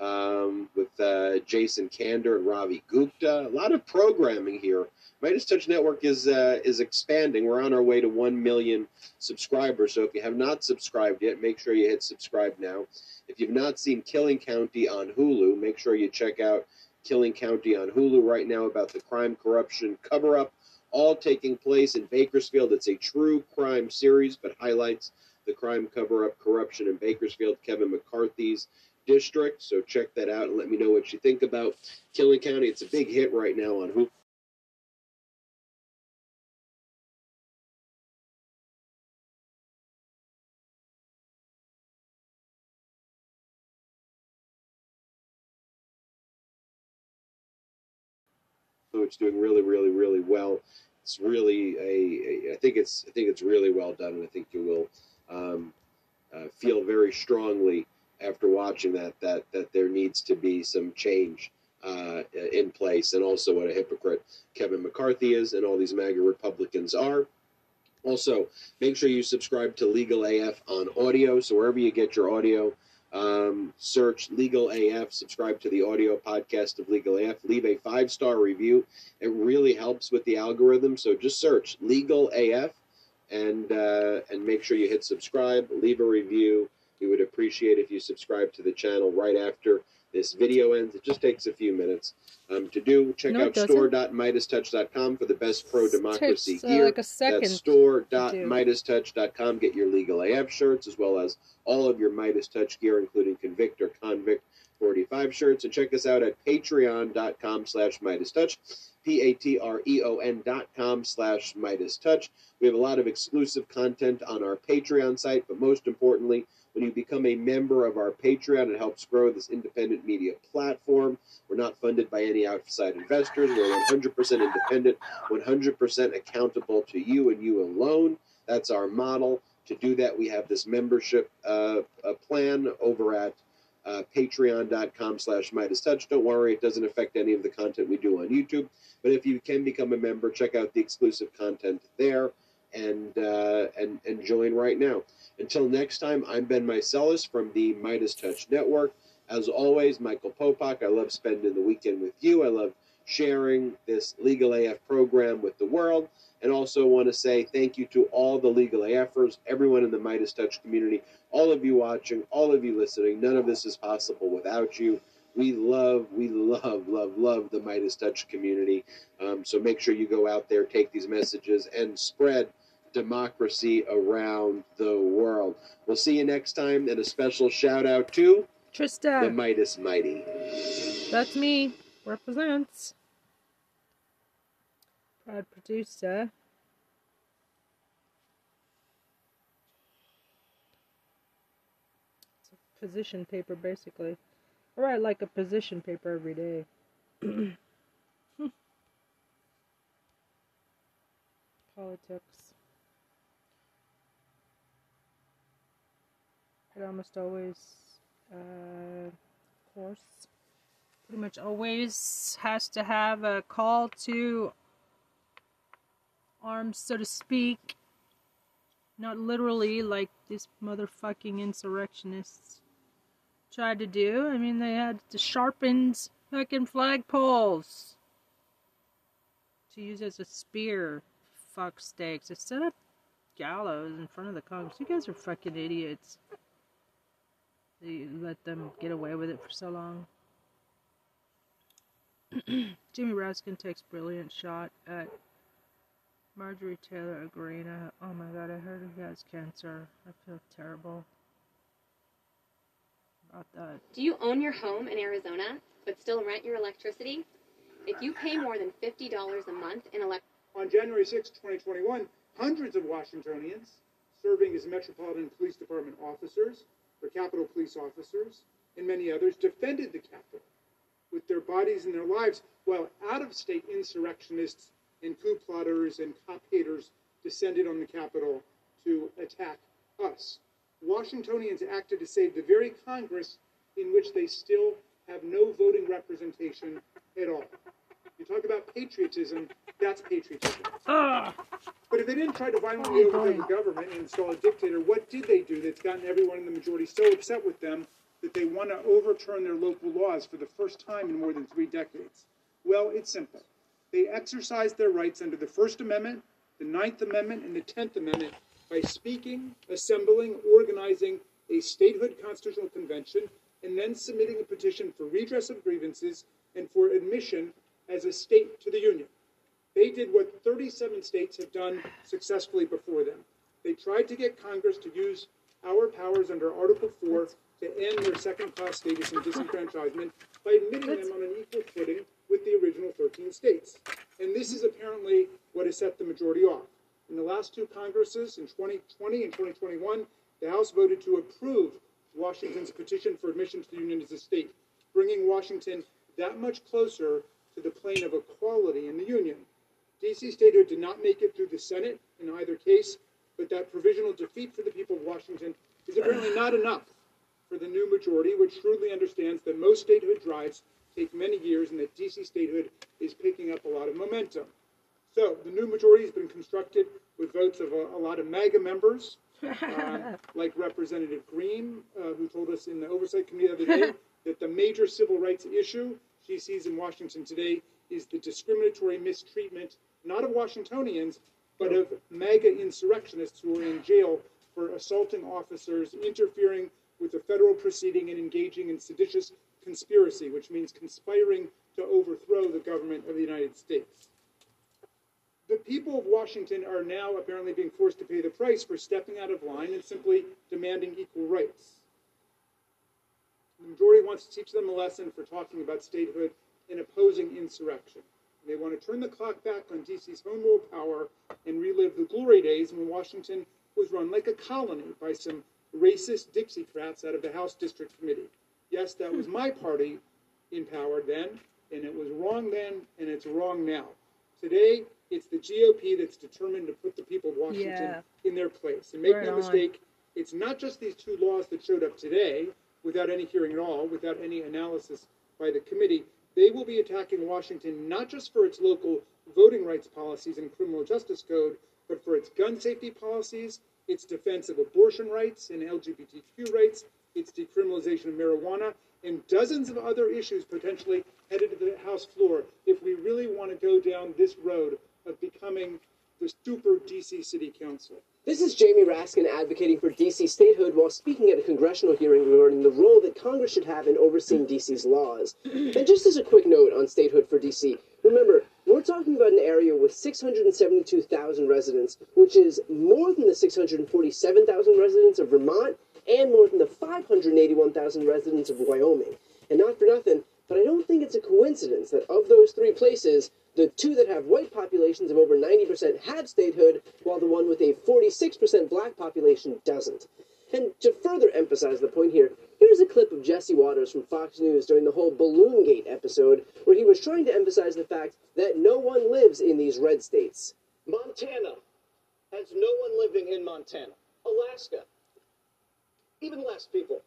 um, with uh, Jason Kander and Ravi Gupta. A lot of programming here. Midas Touch Network is uh, is expanding. We're on our way to one million subscribers. So if you have not subscribed yet, make sure you hit subscribe now. If you've not seen Killing County on Hulu, make sure you check out Killing County on Hulu right now about the crime, corruption, cover up, all taking place in Bakersfield. It's a true crime series, but highlights the crime, cover up, corruption in Bakersfield. Kevin McCarthy's district. So check that out and let me know what you think about Killing County. It's a big hit right now on Hulu. It's doing really, really, really well. It's really a, a I think it's I think it's really well done, and I think you will um, uh, feel very strongly after watching that that that there needs to be some change uh, in place, and also what a hypocrite Kevin McCarthy is, and all these MAGA Republicans are. Also, make sure you subscribe to Legal AF on audio. So wherever you get your audio, um, search Legal AF, subscribe to the audio podcast of Legal AF, leave a five star review. It really helps with the algorithm. So just search Legal AF and uh, and make sure you hit subscribe, leave a review. We would appreciate if you subscribe to the channel right after this video ends. It just takes a few minutes um, to do. Check No, out store.midastouch.com for the best pro democracy Takes uh, gear. like a second. That's store.midastouch.com. Get your legal AF shirts as well as all of your Midas Touch gear, including Convict or Convict 45 shirts. And check us out at patreon.com slash Midas Touch. P-A-T-R-E-O-N dot com slash Midas Touch. We have a lot of exclusive content on our Patreon site, but most importantly, when you become a member of our Patreon, it helps grow this independent media platform. We're not funded by any outside investors. We're 100% independent, 100% accountable to you and you alone. That's our model. To do that, we have this membership uh, plan over at uh, patreon.com slash Midas Touch. Don't worry, it doesn't affect any of the content we do on YouTube. But if you can become a member, check out the exclusive content there and uh, and and join right now. Until next time, I'm Ben Meiselas from the Midas Touch Network. As always, Michael Popok. I love spending the weekend with you. I love sharing this Legal AF program with the world. And also want to say thank you to all the Legal AFers, everyone in the Midas Touch community, all of you watching, all of you listening. None of this is possible without you. We love, we love, love, love the Midas Touch community. Um, so make sure you go out there, take these messages, and spread democracy around the world. We'll see you next time, and a special shout out to Trista, the Midas Mighty. That's me. Represents. Proud producer. position paper, basically. I write like a position paper every day. Politics. It almost always, uh, of course, pretty much always has to have a call to arms, so to speak. Not literally like these motherfucking insurrectionists tried to do. I mean, they had to sharpen fucking flagpoles to use as a spear. Fuck stakes. Set up gallows in front of the Congress. You guys are fucking idiots. You let them get away with it for so long. Jimmy Raskin takes brilliant shot at Marjorie Taylor Greene. Oh my god, I heard he has cancer. I feel terrible about that. Do you own your home in Arizona but still rent your electricity? If you pay more than $50 a month in electricity, On January 6, 2021, hundreds of Washingtonians serving as Metropolitan Police Department officers, or Capitol Police officers, and many others defended the Capitol with their bodies and their lives while out of state insurrectionists and coup plotters and cop haters descended on the Capitol to attack us. Washingtonians acted to save the very Congress in which they still have no voting representation at all. You talk about patriotism, that's patriotism. Ah! But if they didn't try to violently Oh, overthrow the government and install a dictator, what did they do that's gotten everyone in the majority so upset with them that they want to overturn their local laws for the first time in more than three decades? Well, it's simple. They exercised their rights under the First Amendment, the Ninth Amendment, and the Tenth Amendment by speaking, assembling, organizing a statehood constitutional convention, and then submitting a petition for redress of grievances and for admission as a state to the Union. They did what 37 states have done successfully before them. They tried to get Congress to use our powers under Article 4 to end their second class status and disenfranchisement by admitting them on an equal footing with the original 13 states. And this is apparently what has set the majority off. In the last two Congresses, in 2020 and 2021, the House voted to approve Washington's petition for admission to the Union as a state, bringing Washington that much closer to the plane of equality in the Union. DC statehood did not make it through the Senate in either case, but that provisional defeat for the people of Washington is apparently not enough for the new majority, which shrewdly understands that most statehood drives take many years and that DC statehood is picking up a lot of momentum. So the new majority has been constructed with votes of a, a lot of MAGA members, uh, like Representative Greene, uh, who told us in the Oversight Committee the other day that the major civil rights issue she sees in Washington today is the discriminatory mistreatment, not of Washingtonians, but of MAGA insurrectionists who are in jail for assaulting officers, interfering with a federal proceeding, and engaging in seditious conspiracy, which means conspiring to overthrow the government of the United States. The people of Washington are now apparently being forced to pay the price for stepping out of line and simply demanding equal rights. The majority wants to teach them a lesson for talking about statehood and opposing insurrection. They want to turn the clock back on DC's home rule power and relive the glory days when Washington was run like a colony by some racist Dixiecrats out of the House District Committee. Yes, that was my party in power then, and it was wrong then, and it's wrong now. Today, it's the GOP that's determined to put the people of Washington Yeah. in their place. And make Right no on. mistake, it's not just these two laws that showed up today without any hearing at all, without any analysis by the committee. They will be attacking Washington not just for its local voting rights policies and criminal justice code, but for its gun safety policies, its defense of abortion rights and LGBTQ rights, its decriminalization of marijuana, and dozens of other issues potentially headed to the House floor if we really want to go down this road of becoming the super DC City Council. This is Jamie Raskin advocating for DC statehood while speaking at a congressional hearing regarding the role that Congress should have in overseeing DC's laws. and just as a quick note on statehood for DC, remember, we're talking about an area with 672,000 residents, which is more than the 647,000 residents of Vermont and more than the 581,000 residents of Wyoming. And not for nothing, but I don't think it's a coincidence that of those three places, the two that have white populations of over 90% have statehood, while the one with a 46% black population doesn't. And to further emphasize the point here, here's a clip of Jesse Watters from Fox News during the whole Balloon Gate episode, where he was trying to emphasize the fact that no one lives in these red states. Montana has no one living in Montana. Alaska, even less people.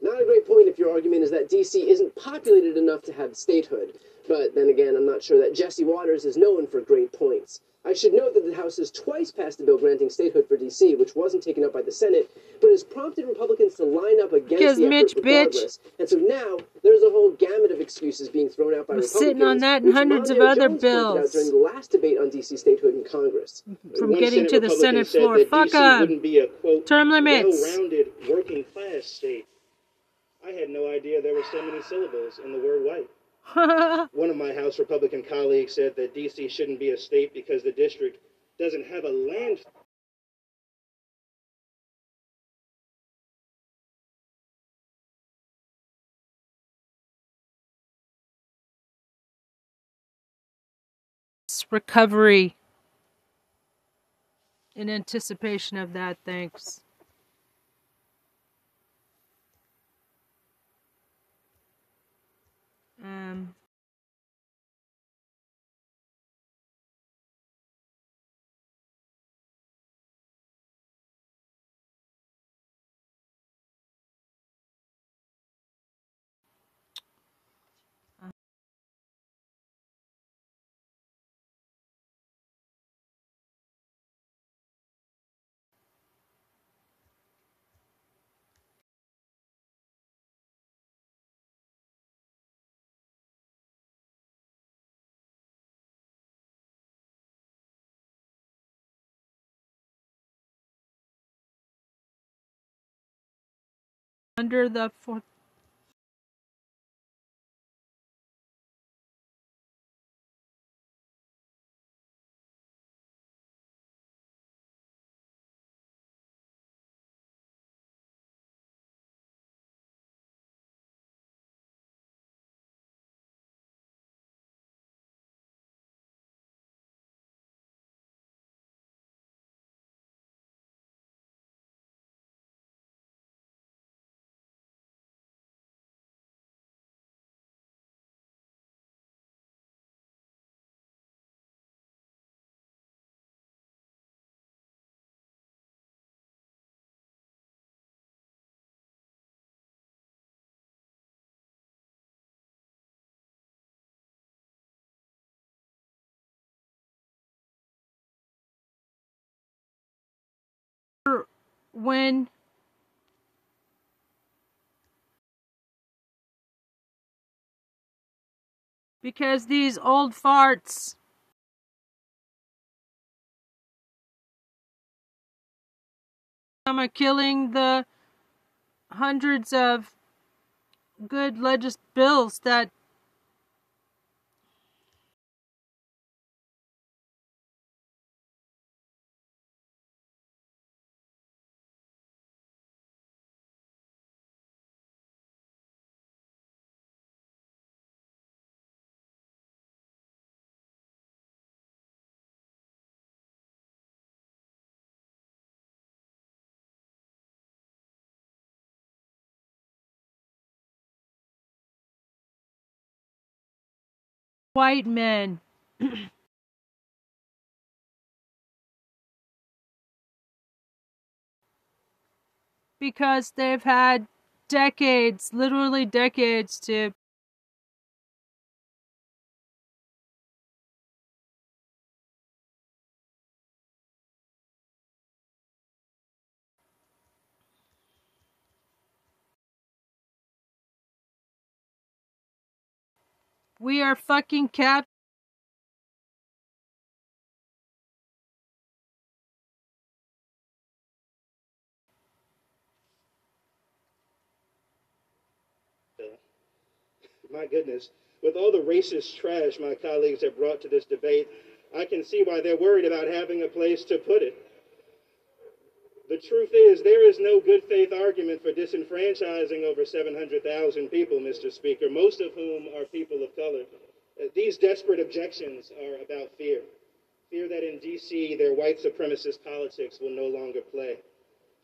Not a great point if your argument is that DC isn't populated enough to have statehood. But then again, I'm not sure that Jesse Watters is known for great points. I should note that the House has twice passed a bill granting statehood for DC, which wasn't taken up by the Senate, but has prompted Republicans to line up against Because the Mitch, effort bitch. And so now there's a whole gamut of excuses being thrown out by Was Republicans. sitting on that and hundreds of Mondaire other Jones pointed bills. during the last debate on DC statehood in Congress. From One getting to the Senate floor. Fuck up. be a quote Term limits. well-rounded working class state. I had no idea there were so many syllables in the word white. One of my House Republican colleagues said that DC shouldn't be a state because the district doesn't have a land recovery in anticipation of that. Thanks. Um, under the when because these old farts some are killing the hundreds of good legis bills that white men. Because they've had decades, literally decades to We are fucking cap My goodness, with all the racist trash my colleagues have brought to this debate, I can see why they're worried about having a place to put it. The truth is, there is no good faith argument for disenfranchising over 700,000 people, Mr. Speaker, most of whom are people of color. Uh, These desperate objections are about fear. Fear that in D.C. their white supremacist politics will no longer play.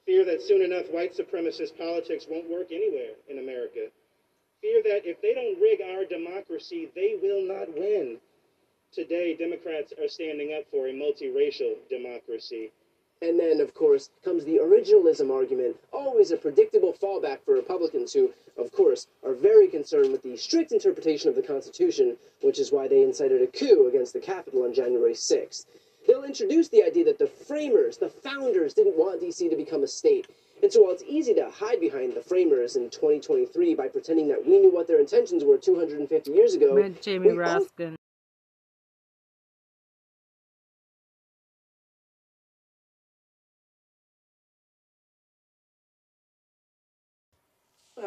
Fear that soon enough white supremacist politics won't work anywhere in America. Fear that if they don't rig our democracy, they will not win. Today, Democrats are standing up for a multiracial democracy. And then, of course, comes the originalism argument, always a predictable fallback for Republicans who, of course, are very concerned with the strict interpretation of the Constitution, which is why they incited a coup against the Capitol on January 6th. They'll introduce the idea that the framers, the founders, didn't want DC to become a state. And so while it's easy to hide behind the framers in 2023 by pretending that we knew what their intentions were 250 years ago, Met Jamie we Raskin.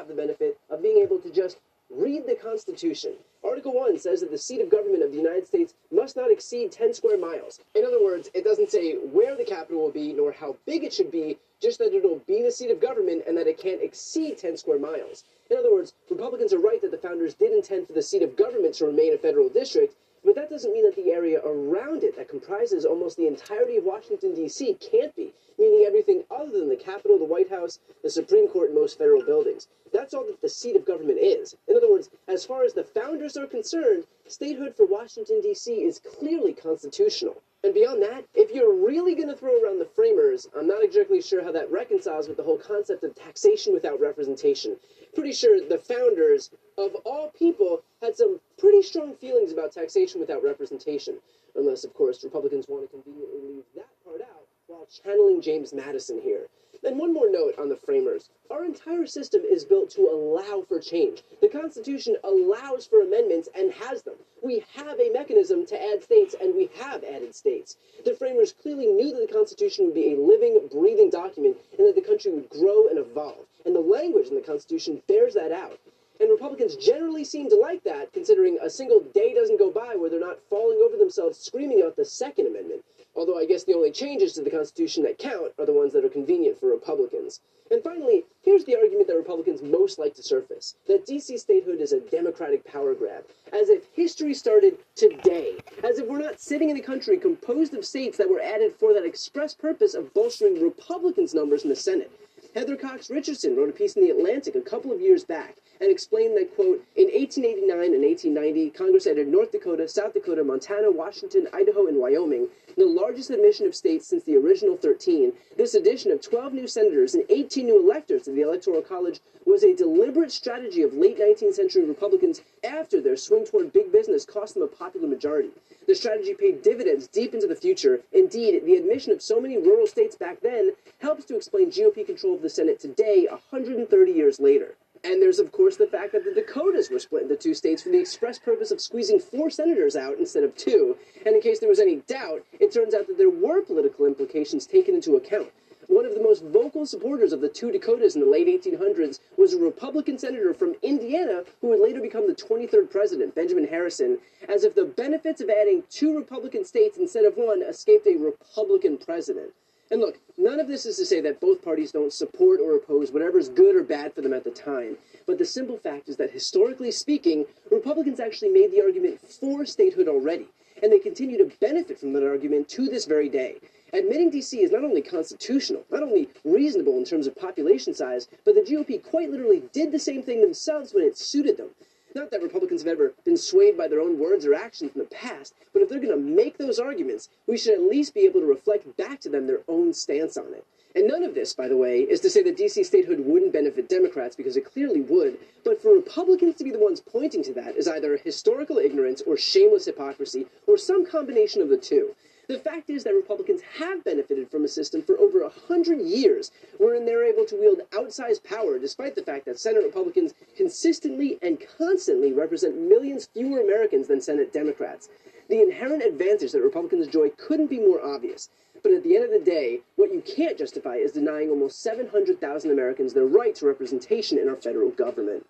Have the benefit of being able to just read the Constitution. Article 1 says that the seat of government of the United States must not exceed 10 square miles. In other words, it doesn't say where the capital will be nor how big it should be, just that it'll be the seat of government and that it can't exceed 10 square miles. In other words, Republicans are right that the founders did intend for the seat of government to remain a federal district, but that doesn't mean that the area around it that comprises almost the entirety of Washington, D.C. can't be, meaning everything other than the Capitol, the White House, the Supreme Court, and most federal buildings. That's all that the seat of government is. In other words, as far as the founders are concerned, statehood for Washington, D.C. is clearly constitutional. And beyond that, if you're really going to throw around the framers, I'm not exactly sure how that reconciles with the whole concept of taxation without representation. Pretty sure the founders, of all people, had some pretty strong feelings about taxation without representation. Unless, of course, Republicans want to conveniently leave that part out while channeling James Madison here. And one more note on the framers. Our entire system is built to allow for change. The Constitution allows for amendments and has them. We have a mechanism to add states, and we have added states. The framers clearly knew that the Constitution would be a living, breathing document and that the country would grow and evolve. And the language in the Constitution bears that out. And Republicans generally seem to like that, considering a single day doesn't go by where they're not falling over themselves screaming out the Second Amendment. Although I guess the only changes to the Constitution that count are the ones that are convenient for Republicans. And finally, here's the argument that Republicans most like to surface that DC statehood is a democratic power grab, as if history started today, as if we're not sitting in a country composed of states that were added for that express purpose of bolstering Republicans' numbers in the Senate. Heather Cox Richardson wrote a piece in The Atlantic a couple of years back and explained that, quote, in 1889 and 1890, Congress added North Dakota, South Dakota, Montana, Washington, Idaho, and Wyoming, the largest admission of states since the original 13. This addition of 12 new senators and 18 new electors to the Electoral College was a deliberate strategy of late 19th century Republicans after their swing toward big business cost them a popular majority. The strategy paid dividends deep into the future. Indeed, the admission of so many rural states back then helps to explain GOP control of the Senate today, 130 years later. And there's, of course, the fact that the Dakotas were split into two states for the express purpose of squeezing four senators out instead of two. And in case there was any doubt, it turns out that there were political implications taken into account. One of the most vocal supporters of the two Dakotas in the late 1800s was a Republican senator from Indiana who would later become the 23rd president, Benjamin Harrison, as if the benefits of adding two Republican states instead of one escaped a Republican president. And look, none of this is to say that both parties don't support or oppose whatever is good or bad for them at the time. But the simple fact is that historically speaking, Republicans actually made the argument for statehood already. And they continue to benefit from that argument to this very day. Admitting DC is not only constitutional, not only reasonable in terms of population size, but the GOP quite literally did the same thing themselves when it suited them. Not that Republicans have ever been swayed by their own words or actions in the past, but if they're going to make those arguments, we should at least be able to reflect back to them their own stance on it. And none of this, by the way, is to say that DC statehood wouldn't benefit Democrats, because it clearly would. But for Republicans to be the ones pointing to that is either historical ignorance or shameless hypocrisy, or some combination of the two. The fact is that Republicans have benefited from a system for over a hundred years wherein they're able to wield outsized power despite the fact that Senate Republicans consistently and constantly represent millions fewer Americans than Senate Democrats. The inherent advantage that Republicans enjoy couldn't be more obvious. But at the end of the day, what you can't justify is denying almost 700,000 Americans their right to representation in our federal government.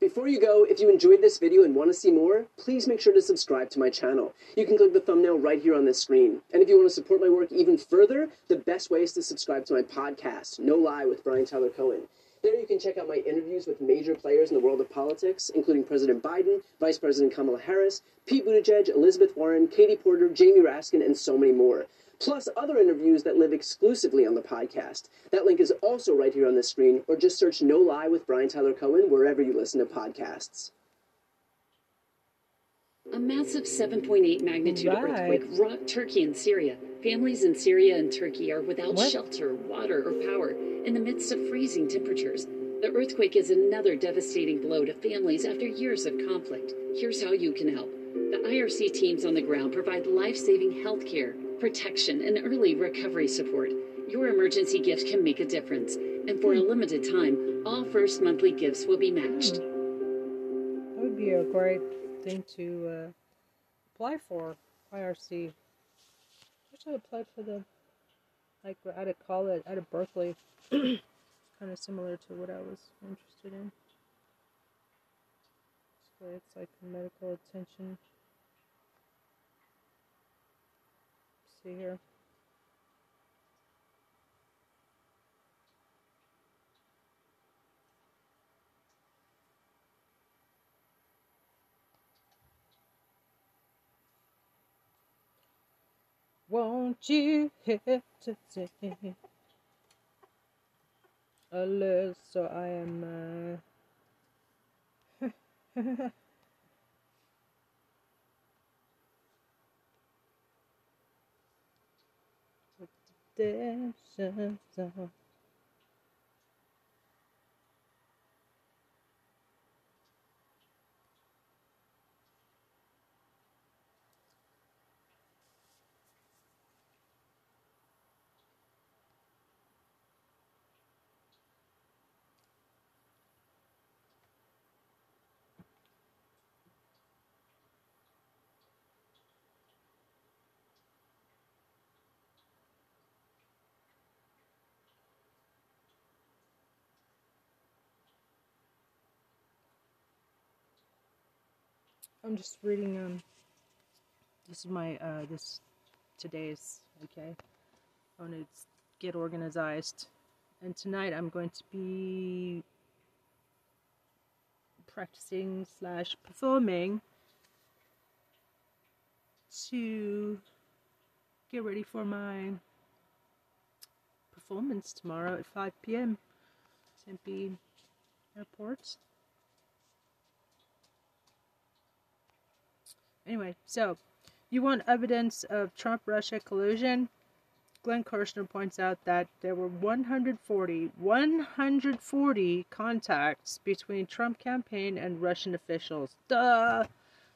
Before you go, if you enjoyed this video and want to see more, please make sure to subscribe to my channel. You can click the thumbnail right here on this screen. And if you want to support my work even further, the best way is to subscribe to my podcast, No Lie with Brian Tyler Cohen. There you can check out my interviews with major players in the world of politics, including President Biden, Vice President Kamala Harris, Pete Buttigieg, Elizabeth Warren, Katie Porter, Jamie Raskin, and so many more. Plus other interviews that live exclusively on the podcast. That link is also right here on the screen, or just search No Lie with Brian Tyler Cohen wherever you listen to podcasts. A massive 7.8 magnitude Right. earthquake rocked Turkey and Syria. Families in Syria and Turkey are without What? shelter, water, or power in the midst of freezing temperatures. The earthquake is another devastating blow to families after years of conflict. Here's how you can help. The IRC teams on the ground provide life saving health care, protection, and early recovery support. Your emergency gift can make a difference. And for a limited time, all first monthly gifts will be matched. That would be a great thing to uh, apply for, IRC. Wish I applied for the, like, out of college, out of Berkeley. kind of similar to what I was interested in. So it's like medical attention. See here. Won't you hesitate a little so I am uh, Redemption I'm just reading um this is my uh this today's okay. I want to get organized. And tonight I'm going to be practicing slash performing to get ready for my performance tomorrow at 5 p.m. Tempe Airport. Anyway, so you want evidence of Trump Russia collusion? Glenn Kirshner points out that there were 140, 140 contacts between Trump campaign and Russian officials. Duh!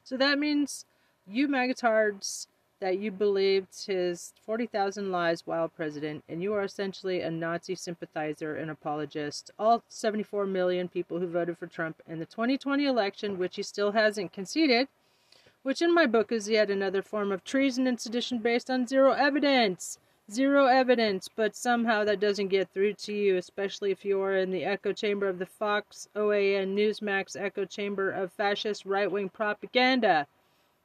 So that means you magatards that you believed his 40,000 lies while president, and you are essentially a Nazi sympathizer and apologist. All 74 million people who voted for Trump in the 2020 election, which he still hasn't conceded, which in my book is yet another form of treason and sedition based on zero evidence. Zero evidence, but somehow that doesn't get through to you, especially if you are in the echo chamber of the Fox, OAN, Newsmax echo chamber of fascist right wing propaganda.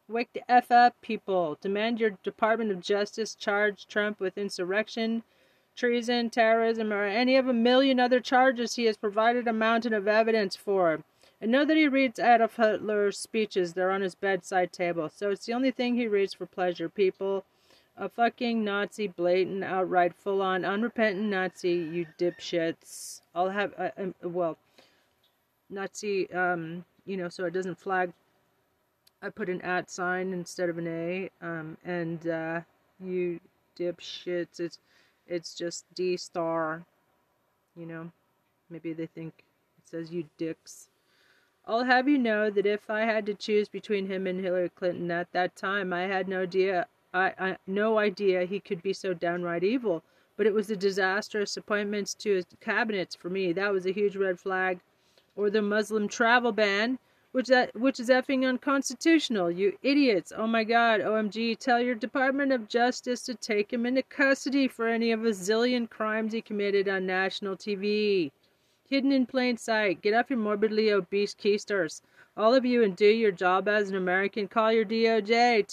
Wake the F up, people. Demand your Department of Justice charge Trump with insurrection, treason, terrorism, or any of a million other charges he has provided a mountain of evidence for. And know that he reads Adolf Hitler's speeches. They're on his bedside table. So it's the only thing he reads for pleasure, people. A fucking Nazi, blatant, outright, full on, unrepentant Nazi, you dipshits. I'll have, uh, um, well, Nazi, um, you know, so it doesn't flag. I put an at sign instead of an A. Um, and, uh, you dipshits, it's, it's just D star. You know, maybe they think it says you dicks. I'll have you know that if I had to choose between him and Hillary Clinton at that time, I had no idea, I, I no idea he could be so downright evil. But it was the disastrous appointments to his cabinets for me. That was a huge red flag. Or the Muslim travel ban, which that which is effing unconstitutional. You idiots! Oh my God! OMG! Tell your Department of Justice to take him into custody for any of a zillion crimes he committed on national TV hidden in plain sight. Get off your morbidly obese keisters. All of you and do your job as an American. Call your DOJ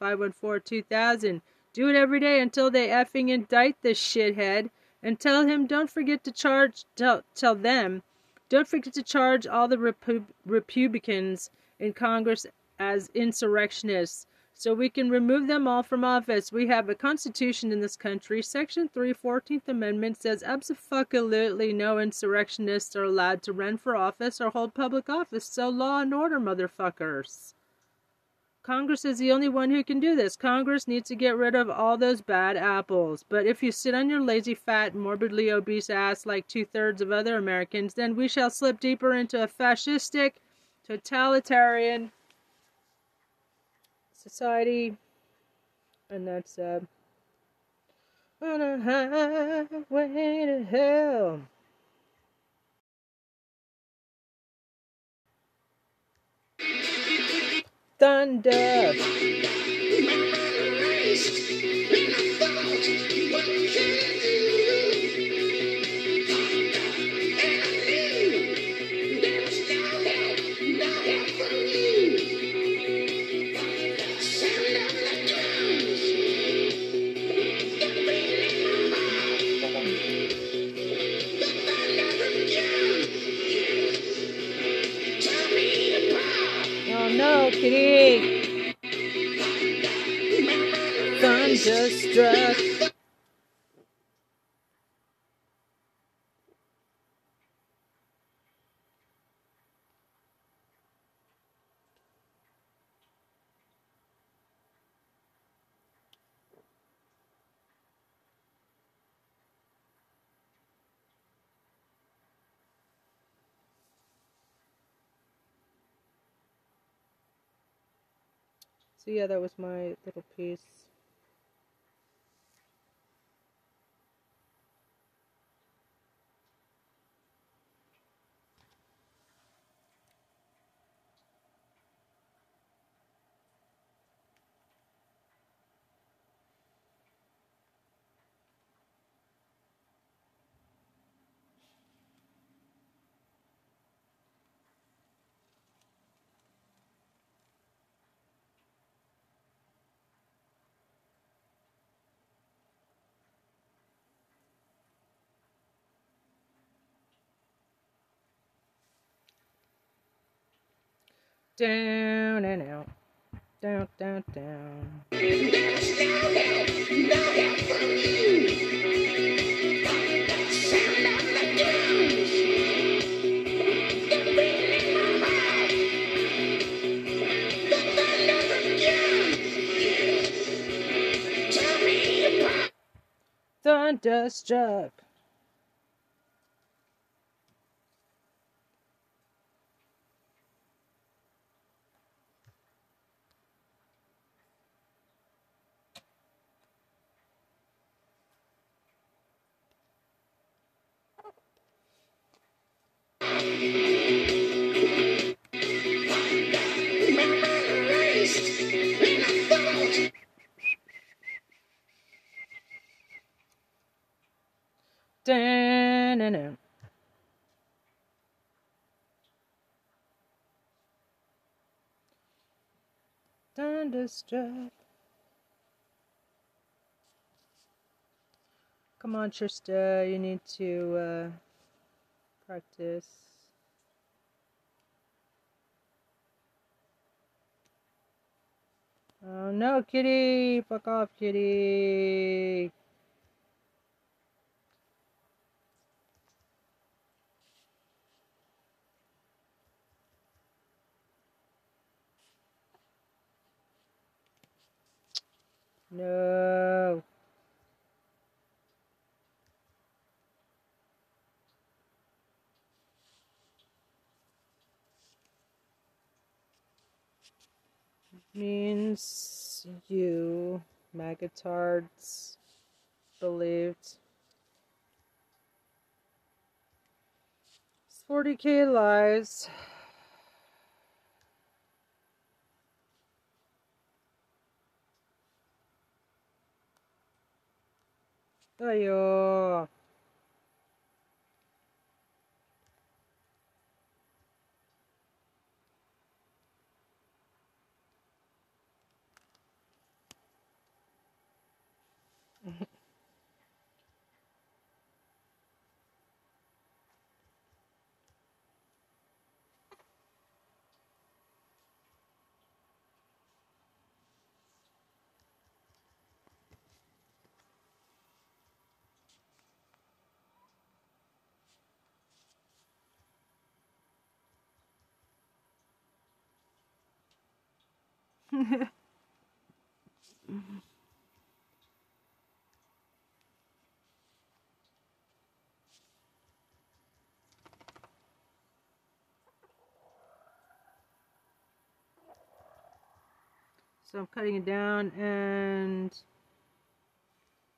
202-514-2000. Do it every day until they effing indict this shithead. And tell him don't forget to charge, tell, tell them, don't forget to charge all the Repu- Republicans in Congress as insurrectionists. So we can remove them all from office. We have a constitution in this country. Section 3, 14th Amendment says absolutely no insurrectionists are allowed to run for office or hold public office. So law and order, motherfuckers. Congress is the only one who can do this. Congress needs to get rid of all those bad apples. But if you sit on your lazy, fat, morbidly obese ass like two thirds of other Americans, then we shall slip deeper into a fascistic, totalitarian society. And that's uh, on a highway to hell. Thunder. Thunderstruck. So yeah, that was my little piece. Down and out. Down, down, down. Thunderstruck. Thunderstruck. Come on, Trista, you need to uh, practice. Oh no, kitty! Fuck off, kitty! No. Means you, magatards, believed. It's 40k lies. Ayo. so I'm cutting it down and